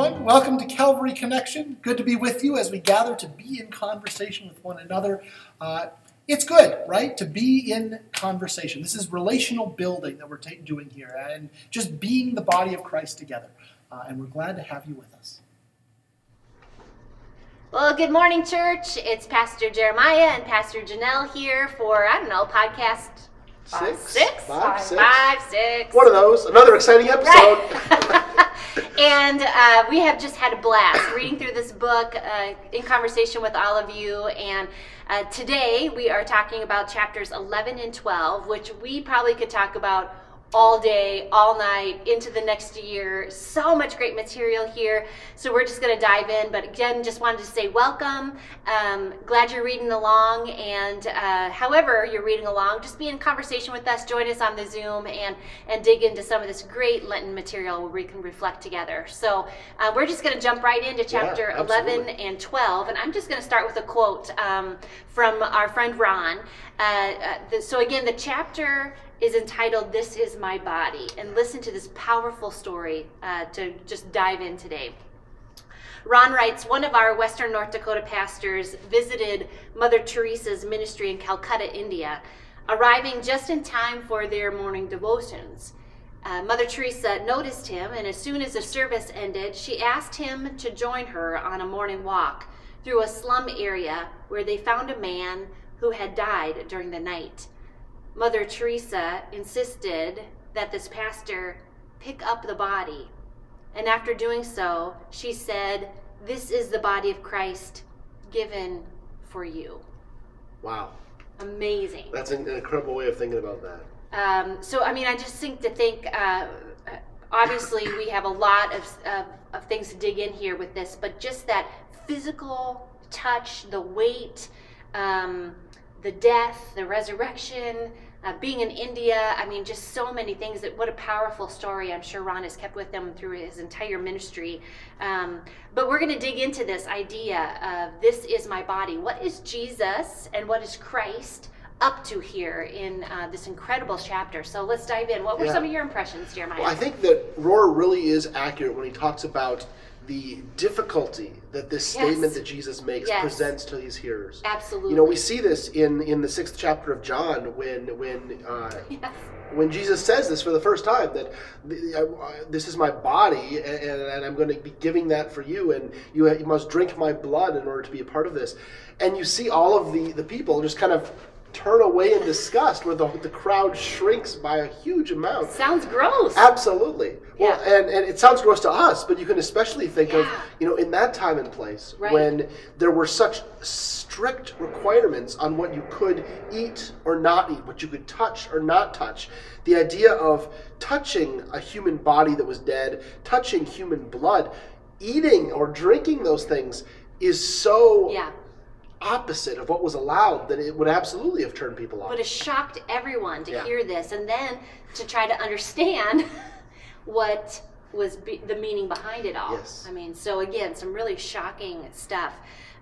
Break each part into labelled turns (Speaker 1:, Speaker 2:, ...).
Speaker 1: everyone. Welcome to Calvary Connection. Good to be with you as we gather to be in conversation with one another. Uh, it's good, right, to be in conversation. This is relational building that we're ta- doing here and just being the body of Christ together. Uh, and we're glad to have you with us.
Speaker 2: Well, good morning, church. It's Pastor Jeremiah and Pastor Janelle here for, I don't know, podcast
Speaker 1: Six?
Speaker 2: six?
Speaker 1: Five, six?
Speaker 2: Five, six.
Speaker 1: One of those. Another exciting episode.
Speaker 2: Right. and uh, we have just had a blast reading through this book uh, in conversation with all of you. And uh, today we are talking about chapters 11 and 12, which we probably could talk about all day, all night, into the next year. So much great material here. So we're just going to dive in. But again, just wanted to say welcome. Um, glad you're reading along. And uh, however you're reading along, just be in conversation with us. Join us on the Zoom and, and dig into some of this great Lenten material where we can reflect together. So uh, we're just going to jump right into chapter
Speaker 1: Yeah,
Speaker 2: 11 and 12. And I'm just going to start with a quote um, from our friend Ron. Uh, uh, the, so, again, the chapter is entitled This Is My Body. And listen to this powerful story uh, to just dive in today. Ron writes One of our Western North Dakota pastors visited Mother Teresa's ministry in Calcutta, India, arriving just in time for their morning devotions. Uh, Mother Teresa noticed him, and as soon as the service ended, she asked him to join her on a morning walk through a slum area where they found a man who had died during the night. Mother Teresa insisted that this pastor pick up the body. And after doing so, she said, This is the body of Christ given for you.
Speaker 1: Wow.
Speaker 2: Amazing.
Speaker 1: That's an incredible way of thinking about that.
Speaker 2: Um, so, I mean, I just think to think, uh, obviously, we have a lot of, of, of things to dig in here with this, but just that physical touch, the weight, um, the death, the resurrection, uh, being in India, I mean, just so many things. That what a powerful story! I'm sure Ron has kept with him through his entire ministry. Um, but we're going to dig into this idea of this is my body. What is Jesus and what is Christ up to here in uh, this incredible chapter? So let's dive in. What were
Speaker 1: Yeah.
Speaker 2: some of your impressions, Jeremiah?
Speaker 3: Well, I think that Rohr really is accurate when he talks about the difficulty that this
Speaker 2: Yes.
Speaker 3: statement that Jesus makes
Speaker 2: Yes.
Speaker 3: presents to these hearers.
Speaker 2: Absolutely.
Speaker 3: You know, we see this in in the sixth chapter of John when when uh,
Speaker 2: Yes.
Speaker 3: when Jesus says this for the first time that uh, this is my body and, and I'm going to be giving that for you and you, you must drink my blood in order to be a part of this. And you see all of the the people just kind of turn away in disgust where the, the crowd shrinks by a huge amount.
Speaker 2: Sounds gross.
Speaker 3: Absolutely. Well,
Speaker 2: Yeah.
Speaker 3: and, and it sounds gross to us, but you can especially think of, you know, in that time and place
Speaker 2: Right.
Speaker 3: when there were such strict requirements on what you could eat or not eat, what you could touch or not touch. The idea of touching a human body that was dead, touching human blood, eating or drinking those things is so
Speaker 2: yeah.
Speaker 3: Opposite of what was allowed that it would absolutely have turned people off.
Speaker 2: But it shocked everyone to
Speaker 3: Yeah.
Speaker 2: hear this, and then to try to understand what was be- the meaning behind it all.
Speaker 3: Yes.
Speaker 2: I mean, so again, some really shocking stuff.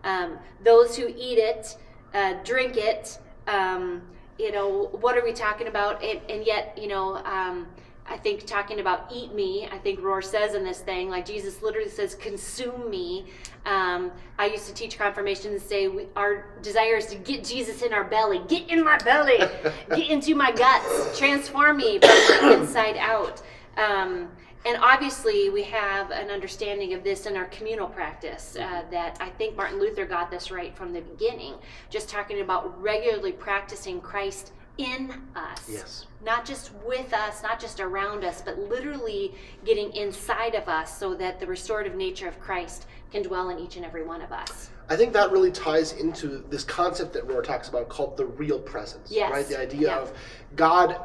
Speaker 2: Um, those who eat it, uh, drink it, um, you know, what are we talking about? And, and yet, you know, um, I think talking about eat me, I think Rohr says in this thing, like Jesus literally says, consume me. Um, I used to teach confirmation and say we, our desire is to get Jesus in our belly, get in my belly, get into my guts, transform me from the inside out. Um, and obviously, we have an understanding of this in our communal practice uh, that I think Martin Luther got this right from the beginning, just talking about regularly practicing Christ in us
Speaker 3: Yes.
Speaker 2: not just with us, not just around us, but literally getting inside of us so that the restorative nature of Christ can dwell in each and every one of us.
Speaker 3: I think that really ties into this concept that Rohr talks about called the real presence.
Speaker 2: Yes.
Speaker 3: Right? The idea
Speaker 2: Yeah.
Speaker 3: of God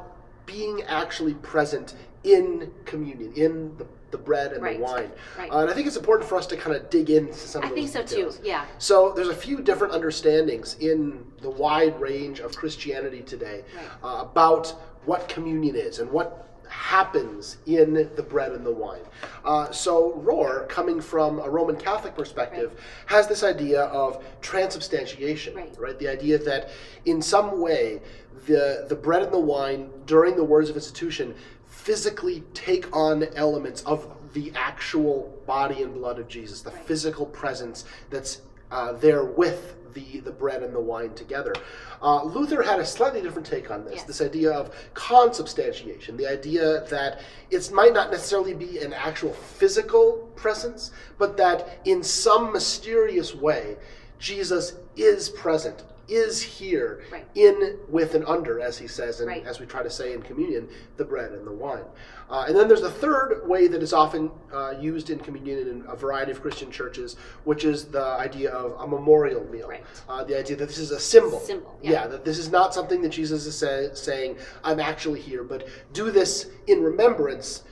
Speaker 3: being actually present in communion, in the, the bread and
Speaker 2: Right.
Speaker 3: the wine.
Speaker 2: Right.
Speaker 3: Uh, and I think it's important for us to kind of dig into some of
Speaker 2: I
Speaker 3: of
Speaker 2: think
Speaker 3: those
Speaker 2: so
Speaker 3: details.
Speaker 2: too, yeah.
Speaker 3: So there's a few different understandings in the wide range of Christianity today
Speaker 2: Right.
Speaker 3: uh, about what communion is and what happens in the bread and the wine. Uh, so Rohr, coming from a Roman Catholic perspective, has this idea of transubstantiation,
Speaker 2: Right.
Speaker 3: The idea that in some way the the bread and the wine during the words of institution physically take on elements of the actual body and blood of Jesus, the
Speaker 2: Right.
Speaker 3: physical presence that's uh, there with the, the bread and the wine together. Uh, Luther had a slightly different take on this
Speaker 2: Yes.
Speaker 3: this idea of consubstantiation, the idea that it might not necessarily be an actual physical presence, but that in some mysterious way, Jesus is present, is here,
Speaker 2: Right.
Speaker 3: in, with, and under, as he says, and
Speaker 2: Right.
Speaker 3: as we try to say in communion, the bread and the wine. Uh, and then there's the third way that is often uh, used in communion in a variety of Christian churches, which is the idea of a memorial meal.
Speaker 2: Right.
Speaker 3: Uh, the idea that this is a symbol.
Speaker 2: Symbol, yeah.
Speaker 3: that this is not something that Jesus is say, saying, I'm actually here, but do this in remembrance.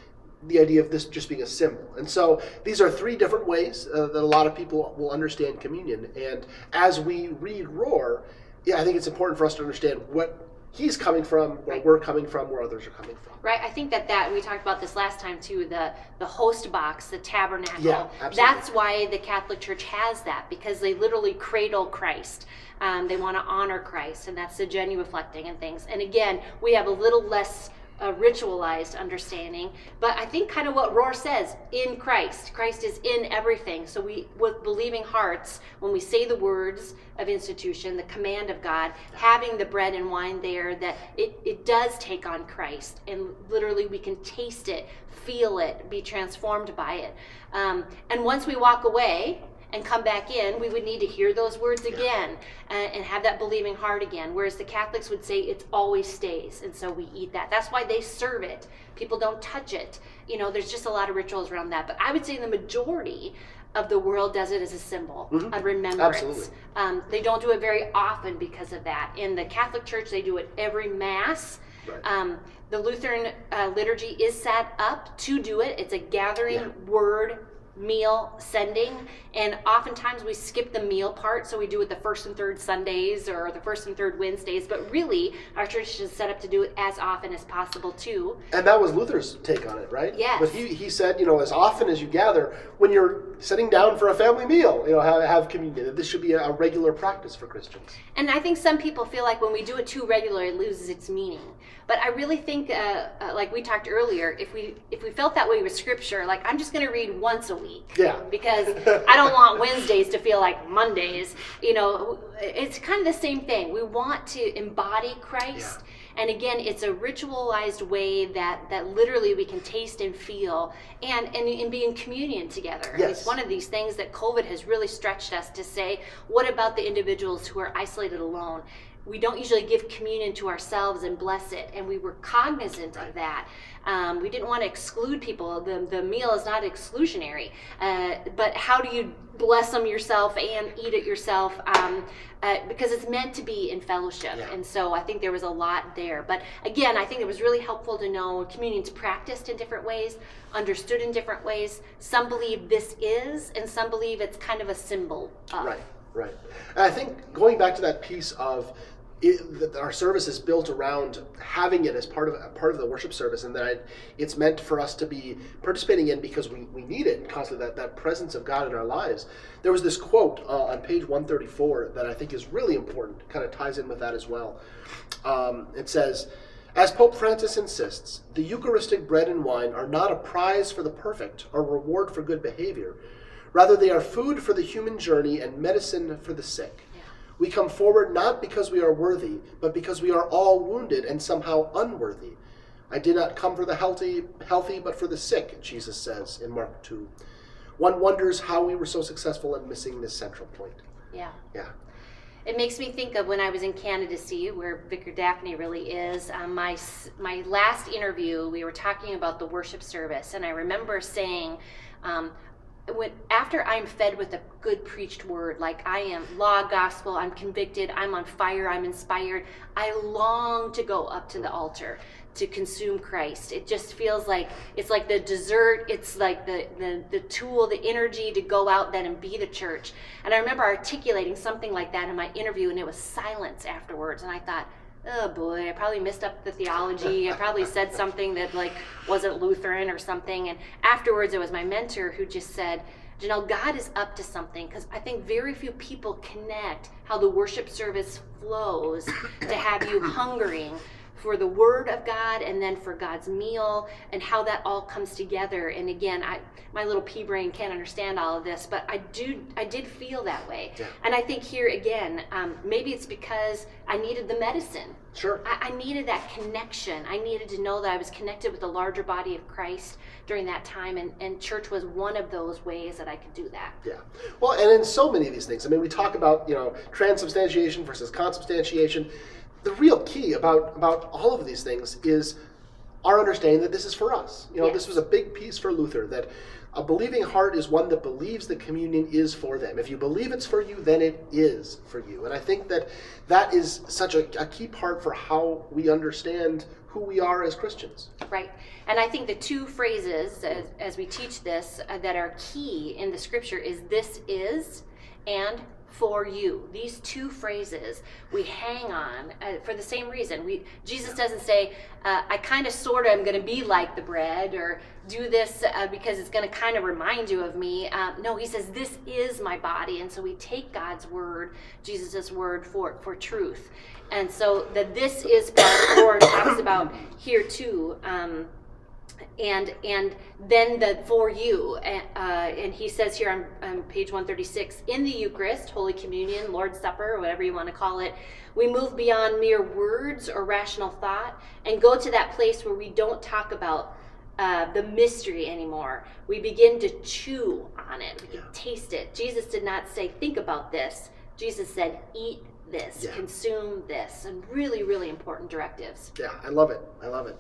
Speaker 3: The idea of this just being a symbol. And so these are three different ways uh, that a lot of people will understand communion. And as we read Rohr, yeah, I think it's important for us to understand what he's coming from, where
Speaker 2: Right.
Speaker 3: we're coming from, where others are coming from.
Speaker 2: Right, I think that that we talked about this last time too. The the host box, the tabernacle.
Speaker 3: Yeah, absolutely.
Speaker 2: That's why the Catholic Church has that because they literally cradle Christ. Um, they want to honor Christ, and that's the genuflecting and things. And again, we have a little less uh, ritualized understanding, but I think kind of what Rohr says in Christ. Christ is in everything. So we, with believing hearts, when we say the words of institution, the command of God, having the bread and wine there, that it, it does take on Christ, and literally we can taste it, feel it, be transformed by it. Um, and once we walk away, and come back in, we would need to hear those words again and, and have that believing heart again. Whereas the Catholics would say it always stays, and so we eat that. That's why they serve it. People don't touch it. You know, there's just a lot of rituals around that. But I would say the majority of the world does it as a symbol, a remembrance.
Speaker 3: Absolutely.
Speaker 2: Um, they don't do it very often because of that. In the Catholic Church, they do it every Mass.
Speaker 3: Right.
Speaker 2: Um, the Lutheran uh, liturgy is set up to do it. It's a gathering
Speaker 3: Yeah.
Speaker 2: word meal sending and oftentimes we skip the meal part so we do it the first and third sundays or the first and third wednesdays but really our church is set up to do it as often as possible too
Speaker 3: And that was Luther's take on it, right?
Speaker 2: Yes.
Speaker 3: But he, he said, you know, as often as you gather, when you're sitting down for a family meal, you know, have, have communion. This should be a, a regular practice for Christians.
Speaker 2: And I think some people feel like when we do it too regularly it loses its meaning. But I really think, uh, uh, like we talked earlier, if we if we felt that way with Scripture, like I'm just going to read once a week,
Speaker 3: Yeah.
Speaker 2: because I don't want Wednesdays to feel like Mondays. You know, it's kind of the same thing. We want to embody Christ. And again, it's a ritualized way that, that literally we can taste and feel and, and, and be in communion together.
Speaker 3: Yes.
Speaker 2: It's one of these things that COVID has really stretched us to say, what about the individuals who are isolated alone? We don't usually give communion to ourselves and bless it, and we were cognizant of that. Um, we didn't want to exclude people. The, the meal is not exclusionary, uh, but how do you bless them yourself and eat it yourself? Um, uh, because it's meant to be in fellowship,
Speaker 3: Yeah.
Speaker 2: and so I think there was a lot there. But again, I think it was really helpful to know communion's practiced in different ways, understood in different ways. Some believe this is, and some believe it's kind of a symbol of.
Speaker 3: Right, right. And I think going back to that piece of it, that our service is built around having it as part of part of the worship service, and that it, it's meant for us to be participating in because we, we need it constantly. That that presence of God in our lives. There was this quote uh, on page one thirty four that I think is really important. Kind of ties in with that as well. Um, it says. As Pope Francis insists, the Eucharistic bread and wine are not a prize for the perfect or reward for good behavior. Rather, they are food for the human journey and medicine for the sick. We come forward not because we are worthy, but because we are all wounded and somehow unworthy. I did not come for the healthy, healthy, but for the sick, Jesus says in Mark 2. One wonders how we were so successful at missing this central point.
Speaker 2: Yeah.
Speaker 3: Yeah.
Speaker 2: It makes me think of when I was in candidacy, where Vicar Daphne really is. Um, my my last interview, we were talking about the worship service, and I remember saying, um, when after I'm fed with a good preached word, like I am law gospel, I'm convicted, I'm on fire, I'm inspired. I long to go up to the altar to consume Christ. It just feels like it's like the dessert, it's like the, the, the tool, the energy to go out then and be the church. And I remember articulating something like that in my interview, and it was silence afterwards. And I thought, oh boy, I probably messed up the theology. I probably said something that like wasn't Lutheran or something. And afterwards, it was my mentor who just said, Janelle, God is up to something because I think very few people connect how the worship service flows to have you hungering for the Word of God and then for God's meal and how that all comes together. And again, I my little pea brain can't understand all of this, but I do I did feel that way.
Speaker 3: Yeah.
Speaker 2: And I think here again, um, maybe it's because I needed the medicine.
Speaker 3: Sure.
Speaker 2: I, I needed that connection. I needed to know that I was connected with the larger body of Christ during that time, and, and church was one of those ways that I could do that.
Speaker 3: Yeah. Well, and in so many of these things, I mean, we talk about you know transubstantiation versus consubstantiation. The real key about about all of these things is our understanding that this is for us. You know,
Speaker 2: Yes.
Speaker 3: this was a big piece for Luther that a believing heart is one that believes that communion is for them. If you believe it's for you, then it is for you. And I think that that is such a, a key part for how we understand who we are as Christians.
Speaker 2: Right. And I think the two phrases as, as we teach this uh, that are key in the scripture is this is and for you. These two phrases we hang on uh, for the same reason. We Jesus doesn't say, uh, "I kind of, sort of, am going to be like the bread," or "Do this uh, because it's going to kind of remind you of me." Uh, no, he says, "This is my body," and so we take God's word, Jesus' word for for truth. And so the this is part Lord talks about here too. Um, and and then the for you uh, and he says here on, on page 136 in the eucharist holy communion lord's supper whatever you want to call it we move beyond mere words or rational thought and go to that place where we don't talk about uh, the mystery anymore we begin to chew on it we can
Speaker 3: Yeah.
Speaker 2: taste it jesus did not say think about this jesus said eat this
Speaker 3: Yeah.
Speaker 2: consume this and really really important directives
Speaker 3: Yeah, I love it. I love it.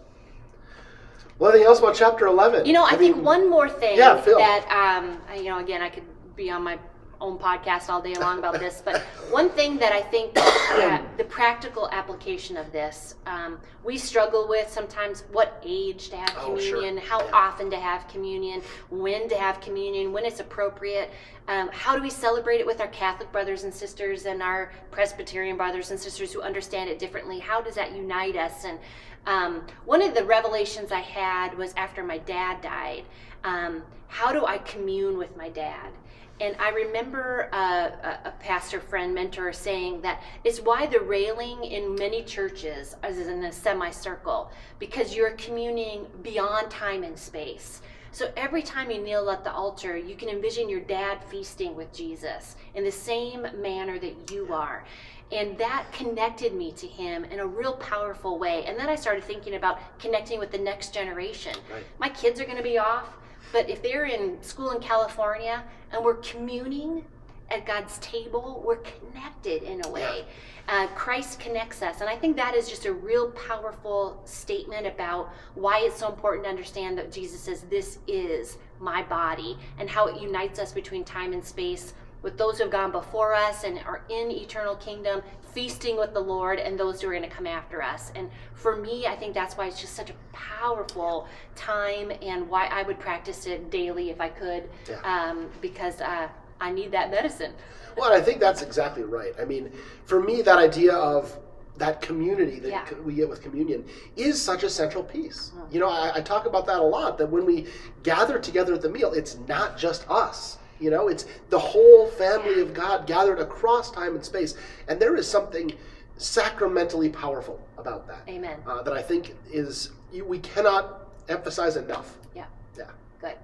Speaker 3: Well, anything else about chapter 11?
Speaker 2: You know, I, think one more thing
Speaker 3: Yeah, Phil.
Speaker 2: that um, I- you know, again, I could be on my own podcast all day long about this, but one thing that I think uh, the practical application of this, um, we struggle with sometimes what age to have
Speaker 3: Oh, sure.
Speaker 2: communion, how
Speaker 3: Yeah.
Speaker 2: often to have communion, when to have communion, when it's appropriate. Um, how do we celebrate it with our Catholic brothers and sisters and our Presbyterian brothers and sisters who understand it differently? How does that unite us? And um, one of the revelations I had was after my dad died. Um, how do I commune with my dad? And I remember uh, a, a pastor friend, mentor, saying that it's why the railing in many churches is in a semicircle because you're communing beyond time and space. So every time you kneel at the altar, you can envision your dad feasting with Jesus in the same manner that you are. And that connected me to him in a real powerful way. And then I started thinking about connecting with the next generation.
Speaker 3: Right.
Speaker 2: My kids are going to be off, but if they're in school in California and we're communing at God's table, we're connected in a way. Uh, Christ connects us. And I think that is just a real powerful statement about why it's so important to understand that Jesus says, This is my body, and how it unites us between time and space with those who have gone before us and are in eternal kingdom, feasting with the Lord, and those who are going to come after us. And for me, I think that's why it's just such a powerful time and why I would practice it daily if I could,
Speaker 3: Yeah.
Speaker 2: um, because uh, I need that medicine.
Speaker 3: Well, I think that's exactly right. I mean, for me, that idea of that community that
Speaker 2: Yeah.
Speaker 3: we get with communion is such a central piece. You know, I, I talk about that a lot. That when we gather together at the meal, it's not just us. You know, it's the whole family of God gathered across time and space, and there is something sacramentally powerful about that.
Speaker 2: Amen.
Speaker 3: Uh, that I think is we cannot emphasize enough.
Speaker 2: Yeah,
Speaker 3: Yeah.
Speaker 2: good.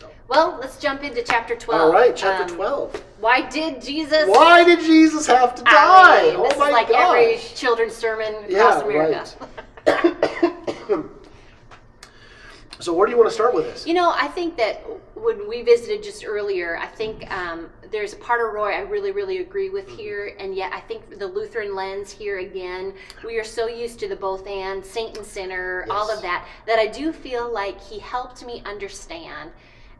Speaker 3: So.
Speaker 2: Well, let's jump into chapter 12.
Speaker 3: All right, chapter
Speaker 2: Um,
Speaker 3: twelve.
Speaker 2: Why did Jesus
Speaker 3: Why did Jesus have to
Speaker 2: I
Speaker 3: die?
Speaker 2: mean,
Speaker 3: oh
Speaker 2: this
Speaker 3: my
Speaker 2: is like
Speaker 3: gosh.
Speaker 2: every children's sermon
Speaker 3: Yeah,
Speaker 2: across America.
Speaker 3: right. So where do you want to start with this?
Speaker 2: You know, I think that when we visited just earlier, I think um, there's a part of Rohr I really, really agree with
Speaker 3: Mm-hmm.
Speaker 2: here, and yet I think the Lutheran lens here again, we are so used to the both and saint and sinner, all of that, that I do feel like he helped me understand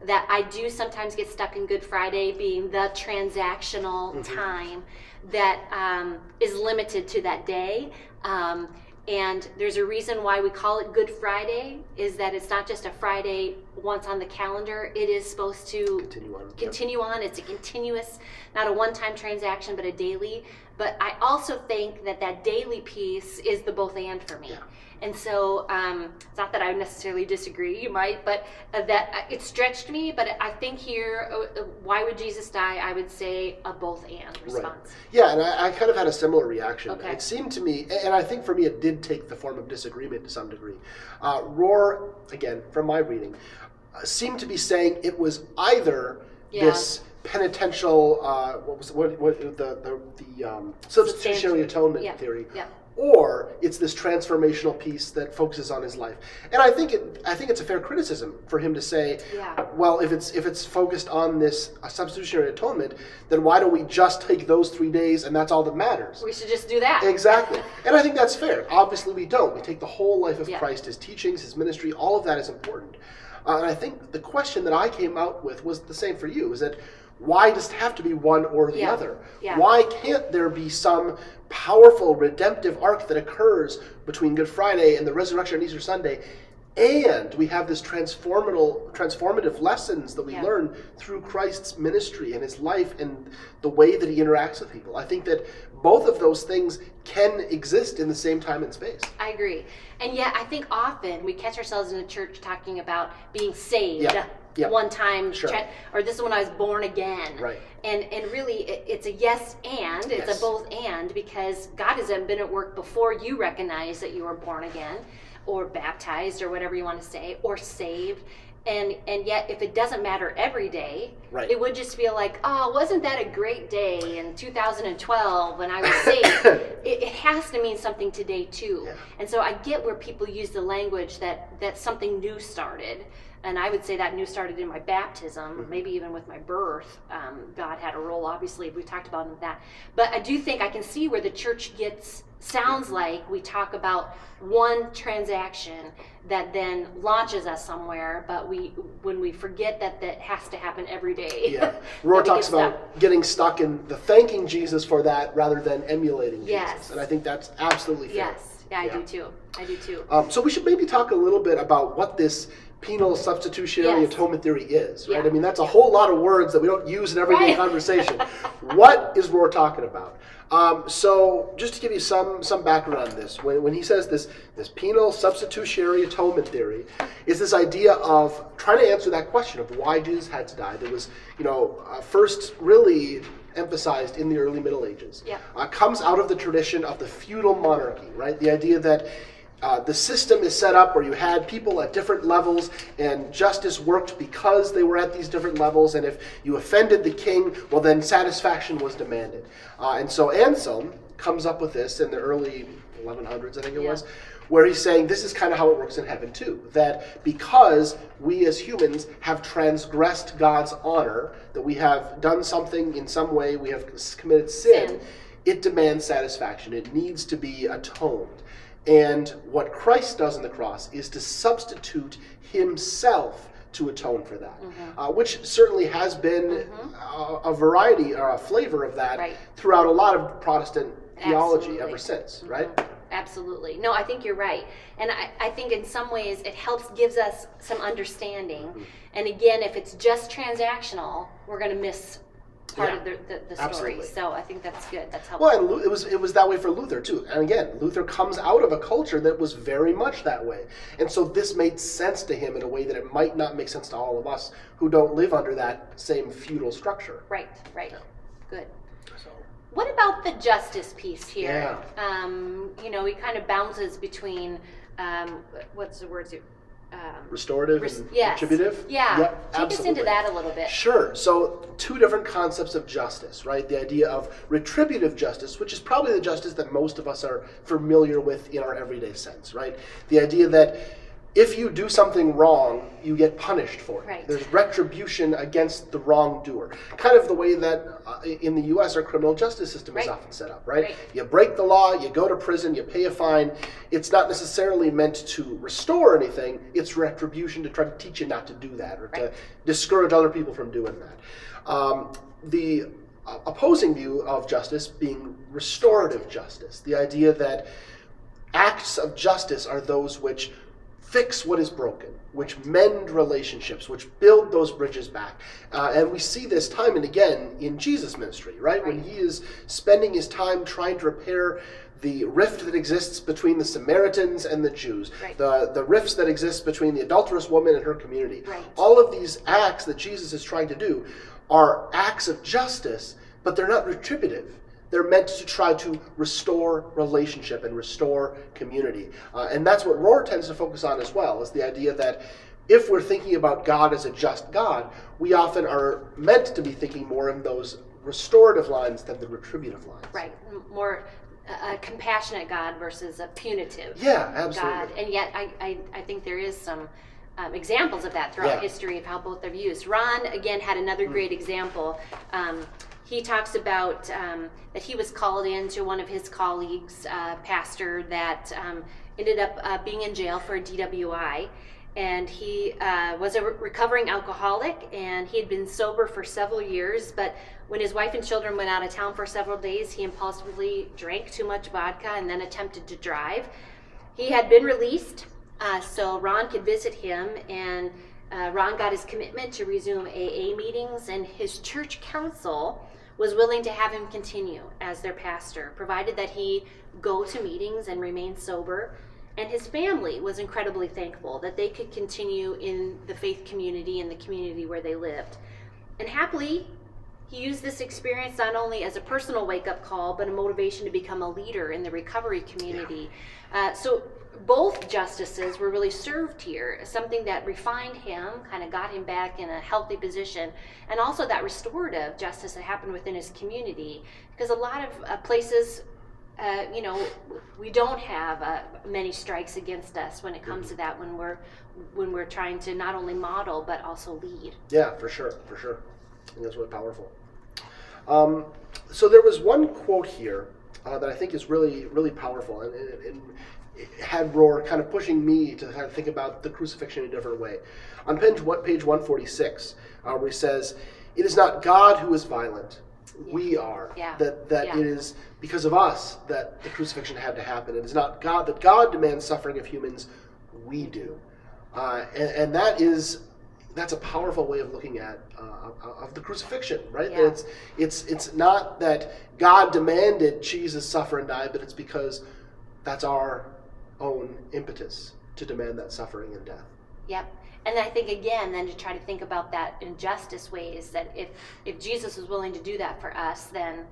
Speaker 2: that I do sometimes get stuck in Good Friday being the transactional
Speaker 3: Mm-hmm.
Speaker 2: time that um, is limited to that day. Um, and there's a reason why we call it Good Friday is that it's not just a Friday once on the calendar. It is supposed to
Speaker 3: Continue on.
Speaker 2: Continue on. It's a continuous, not a one-time transaction, but a daily but I also think that that daily piece is the both and for me.
Speaker 3: Yeah.
Speaker 2: And so, um, it's not that I necessarily disagree, you might, but uh, that uh, it stretched me. But I think here, uh, why would Jesus die? I would say a both and response. Right.
Speaker 3: Yeah, and I, I kind of had a similar reaction.
Speaker 2: Okay.
Speaker 3: It seemed to me, and I think for me, it did take the form of disagreement to some degree. Uh, Rohr, again, from my reading, seemed to be saying it was either
Speaker 2: Yeah.
Speaker 3: this penitential, uh, what was what, what the the, the um, substitutionary atonement
Speaker 2: Yeah.
Speaker 3: theory,
Speaker 2: Yeah.
Speaker 3: Or it's this transformational piece that focuses on his life. And I think it, I think it's a fair criticism for him to say,
Speaker 2: Yeah.
Speaker 3: well, if it's if it's focused on this uh, substitutionary atonement, then why don't we just take those three days and that's all that matters?
Speaker 2: We should just do that.
Speaker 3: Exactly. And I think that's fair. Obviously, we don't. We take the whole life of
Speaker 2: Yeah.
Speaker 3: Christ, his teachings, his ministry, all of that is important. Uh, and I think the question that I came out with was the same for you is that why does it have to be one or the
Speaker 2: Yeah.
Speaker 3: other?
Speaker 2: Yeah.
Speaker 3: Why can't there be some powerful redemptive arc that occurs between Good Friday and the resurrection on Easter Sunday? And we have this transformative, transformative lessons that we
Speaker 2: Yeah.
Speaker 3: learn through Christ's ministry and his life and the way that he interacts with people. I think that both of those things can exist in the same time and space.
Speaker 2: I agree. And yet, I think often we catch ourselves in a church talking about being saved
Speaker 3: Yeah. Yeah.
Speaker 2: one time,
Speaker 3: Sure.
Speaker 2: tra- or this is when I was born again.
Speaker 3: Right.
Speaker 2: And and really, it, it's a yes and it's
Speaker 3: Yes.
Speaker 2: a both and because God has been at work before you recognize that you were born again, or baptized, or whatever you want to say, or saved. And, and yet, if it doesn't matter every day,
Speaker 3: Right.
Speaker 2: it would just feel like, oh, wasn't that a great day in 2012 when I was saved? it, it has to mean something today too.
Speaker 3: Yeah.
Speaker 2: And so I get where people use the language that that something new started, and I would say that new started in my baptism,
Speaker 3: Mm-hmm.
Speaker 2: maybe even with my birth. Um, God had a role, obviously. We talked about that, but I do think I can see where the church gets sounds like we talk about one transaction that then launches us somewhere, but we when we forget that that has to happen every day.
Speaker 3: Yeah. Rohr talks about
Speaker 2: stuck.
Speaker 3: getting stuck in the thanking Jesus for that rather than emulating
Speaker 2: Yes.
Speaker 3: Jesus. And I think that's absolutely fair.
Speaker 2: Yes, yeah, I
Speaker 3: Yeah.
Speaker 2: do too. I do too.
Speaker 3: Um, so we should maybe talk a little bit about what this penal substitutionary
Speaker 2: Yes.
Speaker 3: atonement theory is, right?
Speaker 2: Yeah.
Speaker 3: I mean, that's a whole lot of words that we don't use in everyday
Speaker 2: Right.
Speaker 3: conversation. what is Rohr talking about? Um, so just to give you some some background on this, when, when he says this this penal substitutionary atonement theory is this idea of trying to answer that question of why Jesus had to die. That was, you know, uh, first really emphasized in the early Middle Ages.
Speaker 2: Yeah.
Speaker 3: Uh, comes out of the tradition of the feudal monarchy, right? The idea that uh, the system is set up where you had people at different levels and justice worked because they were at these different levels and if you offended the king well then satisfaction was demanded uh, and so anselm comes up with this in the early 1100s i think it
Speaker 2: Yeah.
Speaker 3: was where he's saying this is kind of how it works in heaven too that because we as humans have transgressed god's honor that we have done something in some way we have committed sin
Speaker 2: Sin.
Speaker 3: it demands satisfaction it needs to be atoned and what Christ does on the cross is to substitute himself to atone for that,
Speaker 2: Mm-hmm.
Speaker 3: uh, which certainly has been uh, a variety or a flavor of that
Speaker 2: Right.
Speaker 3: throughout a lot of Protestant theology
Speaker 2: Absolutely.
Speaker 3: ever since, right?
Speaker 2: Absolutely. No, I think you're right. And I, I think in some ways it helps, gives us some understanding.
Speaker 3: Mm-hmm.
Speaker 2: And again, if it's just transactional, we're going to miss part
Speaker 3: Yeah,
Speaker 2: of the, the, the story.
Speaker 3: absolutely.
Speaker 2: So I think that's good. That's helpful.
Speaker 3: Well, and Lu- it was it was that way for Luther too. And again, Luther comes out of a culture that was very much that way, and so this made sense to him in a way that it might not make sense to all of us who don't live under that same feudal structure.
Speaker 2: Right, right. Good.
Speaker 3: So,
Speaker 2: What about the justice piece here?
Speaker 3: Yeah.
Speaker 2: Um, you know, he kind of bounces between, um, what's the word? Um,
Speaker 3: restorative
Speaker 2: res-
Speaker 3: and
Speaker 2: yes.
Speaker 3: retributive.
Speaker 2: Yeah.
Speaker 3: Yep,
Speaker 2: Take us into that a little bit.
Speaker 3: Sure. So, two different concepts of justice, right? The idea of retributive justice, which is probably the justice that most of us are familiar with in our everyday sense, right? The idea that if you do something wrong, you get punished for it.
Speaker 2: Right.
Speaker 3: There's retribution against the wrongdoer. Kind of the way that uh, in the U.S. our criminal justice system is often set up, right?
Speaker 2: Right.
Speaker 3: You break the law, you go to prison, you pay a fine. It's not necessarily meant to restore anything. It's retribution to try to teach you not to do that or to discourage other people from doing that. Um, the uh, opposing view of justice being restorative justice, the idea that acts of justice are those which fix what is broken, which mend relationships, which build those bridges back. Uh, and we see this time and again in Jesus' ministry, right? When he is spending his time trying to repair the rift that exists between the Samaritans and the Jews,
Speaker 2: Right.
Speaker 3: the, the rifts that exist between the adulterous woman and her community.
Speaker 2: Right.
Speaker 3: All of these acts that Jesus is trying to do are acts of justice, but they're not retributive. They're meant to try to restore relationship and restore community. Uh, and that's what Rohr tends to focus on as well, is the idea that if we're thinking about God as a just God, we often are meant to be thinking more in those restorative lines than the retributive lines.
Speaker 2: Right, more uh, a compassionate God versus a punitive
Speaker 3: Yeah, absolutely.
Speaker 2: God. And yet, I, I, I think there is some um, examples of that throughout
Speaker 3: Yeah.
Speaker 2: history of how both are used. Ron, again, had another
Speaker 3: Hmm.
Speaker 2: great example. Um, he talks about um, that he was called in to one of his colleagues, uh, pastor, that um, ended up uh, being in jail for a DWI. And he uh, was a re- recovering alcoholic, and he had been sober for several years. But when his wife and children went out of town for several days, he impulsively drank too much vodka and then attempted to drive. He had been released, uh, so Ron could visit him, and uh, Ron got his commitment to resume AA meetings, and his church council was willing to have him continue as their pastor, provided that he go to meetings and remain sober. And his family was incredibly thankful that they could continue in the faith community and the community where they lived. And happily, he used this experience not only as a personal wake up call, but a motivation to become a leader in the recovery community. Uh, so both justices were really served here, something that refined him, kind of got him back in a healthy position, and also that restorative justice that happened within his community. Because a lot of uh, places, uh, you know, we don't have uh, many strikes against us when it comes to that. When we're when we're trying to not only model but also lead.
Speaker 3: Yeah, for sure, for sure. Think that's really powerful. Um, so there was one quote here uh, that I think is really, really powerful, and, and, and had Rohr kind of pushing me to kind of think about the crucifixion in a different way. On page, what, page 146, uh, where he says, "It is not God who is violent." We are.
Speaker 2: Yeah.
Speaker 3: That that
Speaker 2: Yeah.
Speaker 3: it is because of us that the crucifixion had to happen. It is not God that God demands suffering of humans. We do. Uh, and, and that is that's a powerful way of looking at uh, of the crucifixion, right?
Speaker 2: Yeah.
Speaker 3: It's it's it's not that God demanded Jesus suffer and die, but it's because that's our own impetus to demand that suffering and death.
Speaker 2: Yep. And I think again, then to try to think about that in justice ways that if if Jesus was willing to do that for us, then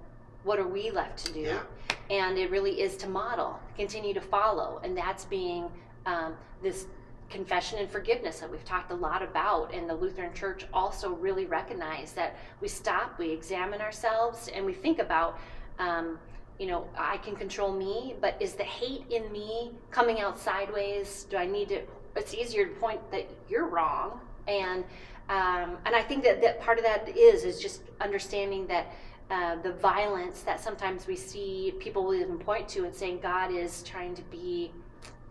Speaker 2: what are we left to do?
Speaker 3: Yeah.
Speaker 2: And it really is to model, continue to follow, and that's being um, this confession and forgiveness that we've talked a lot about. And the Lutheran Church also really recognize that we stop, we examine ourselves, and we think about. Um, you know, I can control me, but is the hate in me coming out sideways? Do I need to? It's easier to point that you're wrong, and um, and I think that that part of that is is just understanding that uh, the violence that sometimes we see people will even point to and saying God is trying to be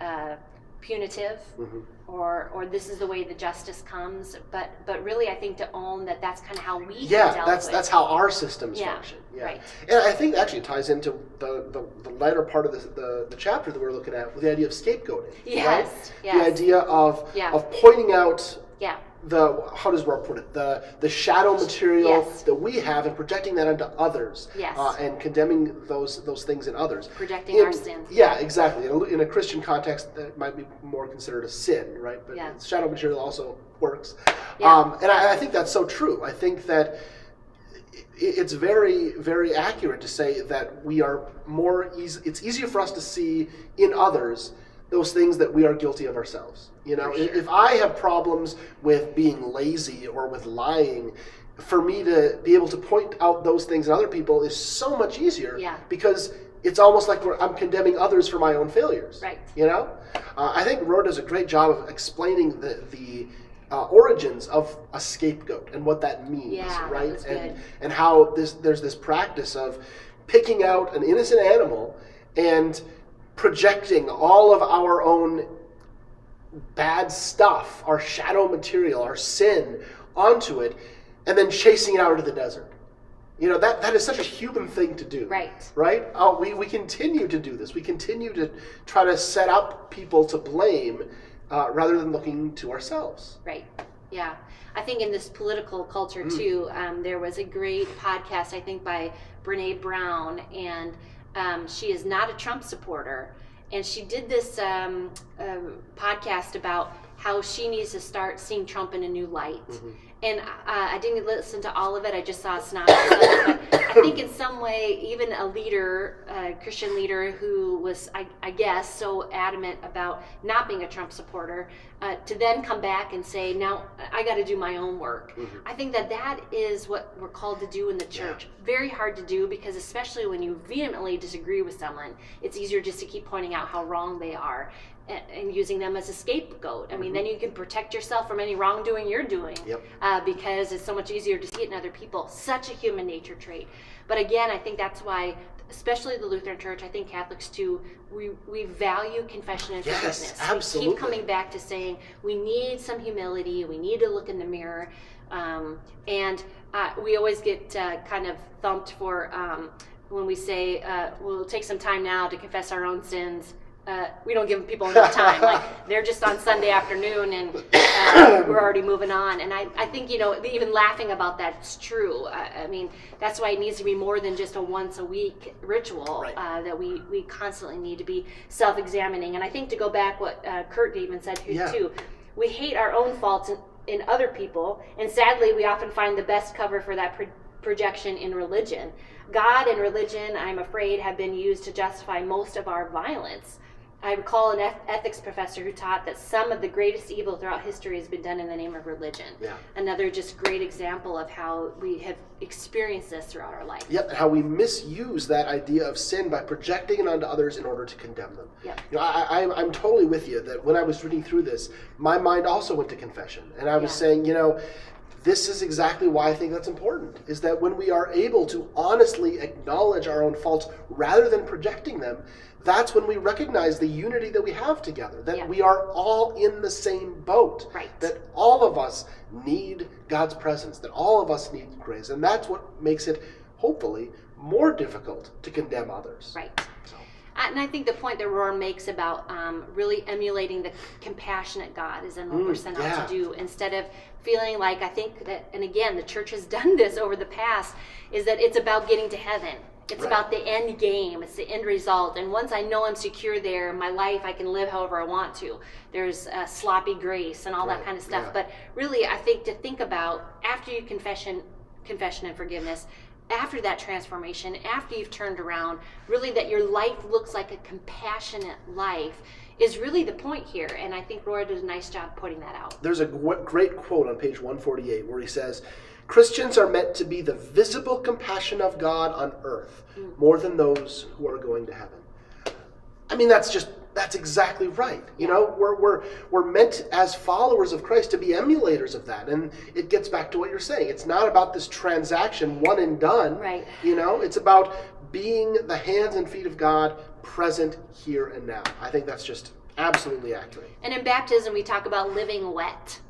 Speaker 2: uh, punitive
Speaker 3: Mhm.
Speaker 2: or or this is the way the justice comes but but really I think to own that that's kind of how we
Speaker 3: Yeah, that's that's how our systems
Speaker 2: Yeah,
Speaker 3: function. Yeah.
Speaker 2: right.
Speaker 3: And I think actually it ties into the, the, the latter part of the, the, the chapter that we're looking at with the idea of scapegoating.
Speaker 2: Yes,
Speaker 3: right?
Speaker 2: yes.
Speaker 3: The idea of
Speaker 2: Yeah.
Speaker 3: of pointing out
Speaker 2: yeah
Speaker 3: the how does Rohr put it the the shadow material
Speaker 2: Yes.
Speaker 3: that we have and projecting that onto others
Speaker 2: Yes.
Speaker 3: uh, and condemning those those things in others
Speaker 2: Projecting
Speaker 3: In-
Speaker 2: our sins.
Speaker 3: yeah exactly in a, in a christian context that might be more considered a sin right but
Speaker 2: Yeah.
Speaker 3: shadow material also works
Speaker 2: Yeah.
Speaker 3: um, and I, I think that's so true i think that it's very very accurate to say that we are more easy it's easier for us to see in others those things that we are guilty of ourselves you know if
Speaker 2: sure.
Speaker 3: if i have problems with being lazy or with lying for me to be able to point out those things in other people is so much easier
Speaker 2: Yeah.
Speaker 3: because it's almost like we're, i'm condemning others for my own failures
Speaker 2: Right.
Speaker 3: you know uh, i think Rohr does a great job of explaining the, the uh, origins of a scapegoat and what that means
Speaker 2: Yeah, that
Speaker 3: right
Speaker 2: was
Speaker 3: and and how this there's this practice of picking out an innocent animal and projecting all of our own bad stuff, our shadow material, our sin onto it, and then chasing it out into the desert. You know, that, that is such a human thing to do.
Speaker 2: Right.
Speaker 3: Right? Oh, we, we continue to do this. We continue to try to set up people to blame uh, rather than looking to ourselves.
Speaker 2: Right. Yeah. I think in this political culture
Speaker 3: Mm.
Speaker 2: too, um, there was a great podcast I think by Brene Brown, and um, she is not a Trump supporter, and she did this um, um, podcast about how she needs to start seeing Trump in a new light.
Speaker 3: Mm-hmm.
Speaker 2: And uh, I didn't listen to all of it. I just saw a synopsis of it. But I think in some way, even a leader, a Christian leader who was, I, I guess, so adamant about not being a Trump supporter, uh, to then come back and say, now I got to do my own work. I think that that is what we're called to do in the church. Very hard to do because, especially when you vehemently disagree with someone, it's easier just to keep pointing out how wrong they are and, and using them as a scapegoat. I mean, then you can protect yourself from any wrongdoing you're doing
Speaker 3: Yep.
Speaker 2: uh, because it's so much easier to see it in other people. Such a human nature trait. But again, I think that's why, especially the Lutheran Church, I think Catholics too, we, we value confession and
Speaker 3: Yes,
Speaker 2: forgiveness.
Speaker 3: absolutely.
Speaker 2: We keep coming back to saying we need some humility, we need to look in the mirror. Um, and uh, we always get uh, kind of thumped for um, when we say uh, we'll take some time now to confess our own sins. Uh, we don't give people enough time. like they're just on Sunday afternoon, and uh, we're already moving on. And I, I think you know, even laughing about that's true. I, I mean, that's why it needs to be more than just a once a week ritual.
Speaker 3: Right.
Speaker 2: Uh, that we we constantly need to be self-examining. And I think to go back what uh, Kurt even said here
Speaker 3: Yeah.
Speaker 2: too, we hate our own faults in, in other people, and sadly, we often find the best cover for that pro- projection in religion. God and religion, I'm afraid, have been used to justify most of our violence. I recall an eth- ethics professor who taught that some of the greatest evil throughout history has been done in the name of religion.
Speaker 3: Yeah.
Speaker 2: Another just great example of how we have experienced this throughout our life.
Speaker 3: Yep, and how we misuse that idea of sin by projecting it onto others in order to condemn them.
Speaker 2: Yep.
Speaker 3: You know, I, I, I'm totally with you that when I was reading through this, my mind also went to confession, and I was
Speaker 2: Yeah.
Speaker 3: saying, you know, this is exactly why I think that's important. Is that when we are able to honestly acknowledge our own faults rather than projecting them, that's when we recognize the unity that we have together. That
Speaker 2: Yeah.
Speaker 3: we are all in the same boat.
Speaker 2: Right.
Speaker 3: That all of us need God's presence. That all of us need grace, and that's what makes it hopefully more difficult to condemn others.
Speaker 2: Right. And I think the point that Rohr makes about um, really emulating the compassionate God is in what we're
Speaker 3: Mm,
Speaker 2: sent
Speaker 3: yeah.
Speaker 2: out to do instead of feeling like I think that, and again, the church has done this over the past, is that it's about getting to heaven. It's
Speaker 3: Right.
Speaker 2: about the end game. It's the end result. And once I know I'm secure there, my life I can live however I want to. There's uh, sloppy grace and all that kind of stuff.
Speaker 3: yeah.
Speaker 2: But really, I think to think about after you confession, confession and forgiveness, after that transformation, after you've turned around, really that your life looks like a compassionate life is really the point here. And I think Rohr did a nice job putting that out.
Speaker 3: there's a great quote on page 148 where he says, Christians are meant to be the visible compassion of God on earth mm. more than those who are going to heaven. I mean, that's just, that's exactly right. You know, we're, we're, we're meant as followers of Christ to be emulators of that. And it gets back to what you're saying. It's not about this transaction, one and done.
Speaker 2: Right.
Speaker 3: You know, it's about being the hands and feet of God present here and now. I think that's just absolutely accurate.
Speaker 2: And in baptism, we talk about living wet.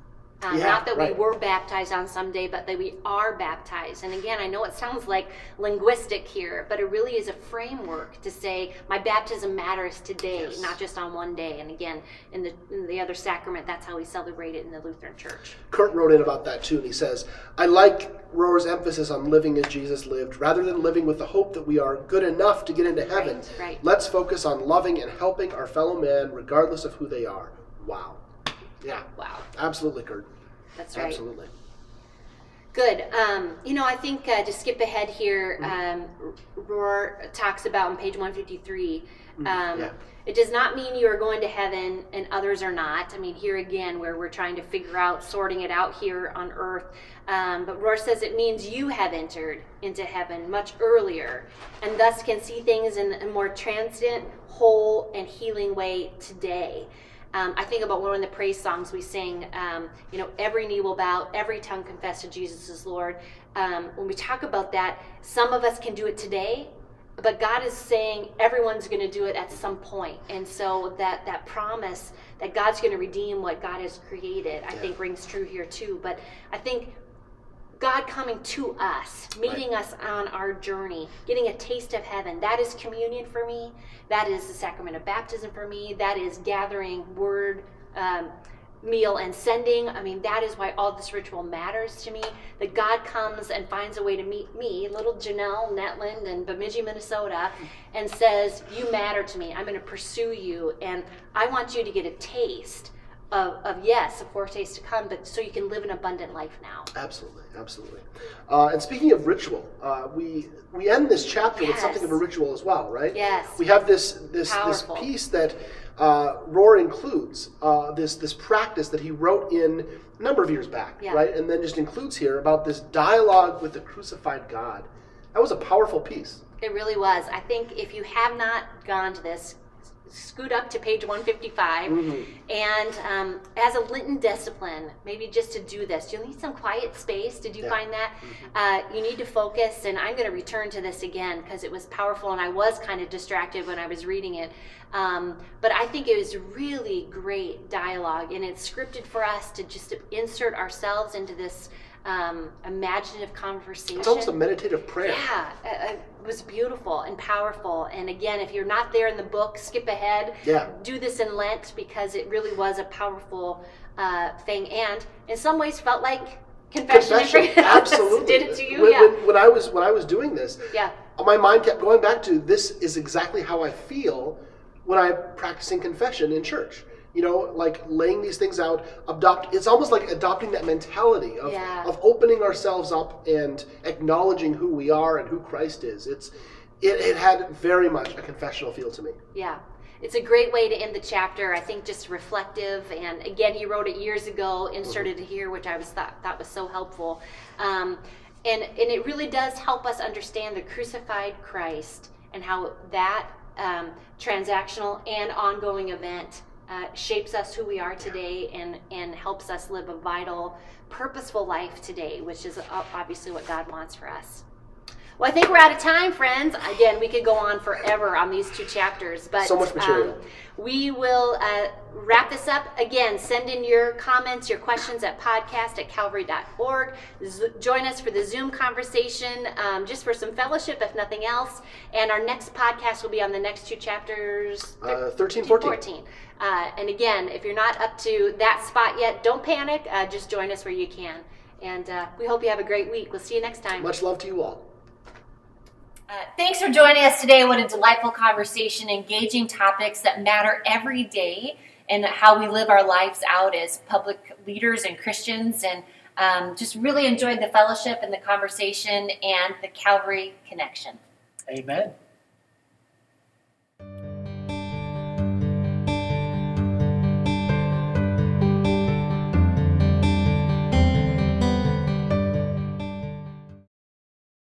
Speaker 2: Um,
Speaker 3: Yeah,
Speaker 2: not that
Speaker 3: right.
Speaker 2: we were baptized on some day, but that we are baptized. And again, I know it sounds like linguistic here, but it really is a framework to say my baptism matters today,
Speaker 3: Yes.
Speaker 2: not just on one day. And again, in the in the other sacrament, that's how we celebrate it in the Lutheran Church.
Speaker 3: Kurt wrote in about that too, and he says, I like Rohr's emphasis on living as Jesus lived. Rather than living with the hope that we are good enough to get into heaven,
Speaker 2: Right, right.
Speaker 3: let's focus on loving and helping our fellow man regardless of who they are. Wow. Yeah,
Speaker 2: Wow,
Speaker 3: absolutely, Kurt.
Speaker 2: that's right.
Speaker 3: Absolutely.
Speaker 2: Good. Um, you know, I think uh, to skip ahead here, um, Rohr talks about on page 153. Um,
Speaker 3: yeah.
Speaker 2: It does not mean you are going to heaven and others are not. I mean, here again, where we're trying to figure out, sorting it out here on earth. Um, but Rohr says it means you have entered into heaven much earlier and thus can see things in a more transient, whole, and healing way today. Um, I think about one of the praise songs we sing, um, you know, every knee will bow, every tongue confess to Jesus is Lord. Um, when we talk about that, some of us can do it today, but God is saying everyone's going to do it at some point. And so that, that promise that God's going to redeem what God has created, I think rings true here too. But I think God coming to us, meeting us on our journey, getting a taste of heaven. That is communion for me. That is the sacrament of baptism for me. That is gathering word um, meal and sending. I mean, that is why all this ritual matters to me. That God comes and finds a way to meet me, little Janelle Netland in Bemidji, Minnesota, and says, You matter to me. I'm going to pursue you. And I want you to get a taste of, yes, of yes, a foretaste to come, but so you can live an abundant life now.
Speaker 3: Absolutely, absolutely. Uh, and speaking of ritual, uh, we we end this chapter with something of a ritual as well, right?
Speaker 2: Yes.
Speaker 3: We have this this this piece that uh, Rohr includes uh, this this practice that he wrote in a number of years back,
Speaker 2: Yeah.
Speaker 3: right? And then just includes here about this dialogue with the crucified God. That was a powerful piece.
Speaker 2: It really was. I think if you have not gone to this, scoot up to page 155. And um, as a Lenten discipline, maybe just to do this, you'll need some quiet space. Did you
Speaker 3: Yeah.
Speaker 2: find that? Uh, you need to focus. And I'm going to return to this again because it was powerful and I was kind of distracted when I was reading it. Um, but I think it was really great dialogue and it's scripted for us to just insert ourselves into this um, imaginative conversation.
Speaker 3: It's almost a meditative prayer.
Speaker 2: Yeah, uh, uh, it was beautiful and powerful. And again, if you're not there in the book, skip ahead.
Speaker 3: Yeah.
Speaker 2: Do this in Lent because it really was a powerful uh, thing, and in some ways felt like confession.
Speaker 3: Confession, absolutely.
Speaker 2: Did it to you?
Speaker 3: When,
Speaker 2: yeah.
Speaker 3: when, when I was when I was doing this,
Speaker 2: yeah.
Speaker 3: my mind kept going back to this is exactly how I feel when I'm practicing confession in church. You know, like laying these things out, adopt. It's almost like adopting that mentality of,
Speaker 2: Yeah.
Speaker 3: of opening ourselves up and acknowledging who we are and who Christ is. It's it, it had very much a confessional feel to me.
Speaker 2: Yeah. It's a great way to end the chapter. I think just reflective, and again, he wrote it years ago, inserted it here, which I was thought thought was so helpful. Um, and and it really does help us understand the crucified Christ and how that um, transactional and ongoing event uh, shapes us who we are today and and helps us live a vital, purposeful life today, which is obviously what God wants for us. Well, I think we're out of time, friends. Again, we could go on forever on these two chapters, but
Speaker 3: So much material.
Speaker 2: um, we will uh, wrap this up. Again, send in your comments, your questions at podcast at calvary.org. Z- join us for the Zoom conversation, um, just for some fellowship, if nothing else. And our next podcast will be on the next two chapters.
Speaker 3: Uh, 13, 14.
Speaker 2: 14. Uh, and again, if you're not up to that spot yet, don't panic. Uh, just join us where you can. And uh, we hope you have a great week. We'll see you next time.
Speaker 3: Much love to you all.
Speaker 4: Uh, thanks for joining us today. What a delightful conversation, engaging topics that matter every day and how we live our lives out as public leaders and Christians. And um, just really enjoyed the fellowship and the conversation and the Calvary connection.
Speaker 1: Amen.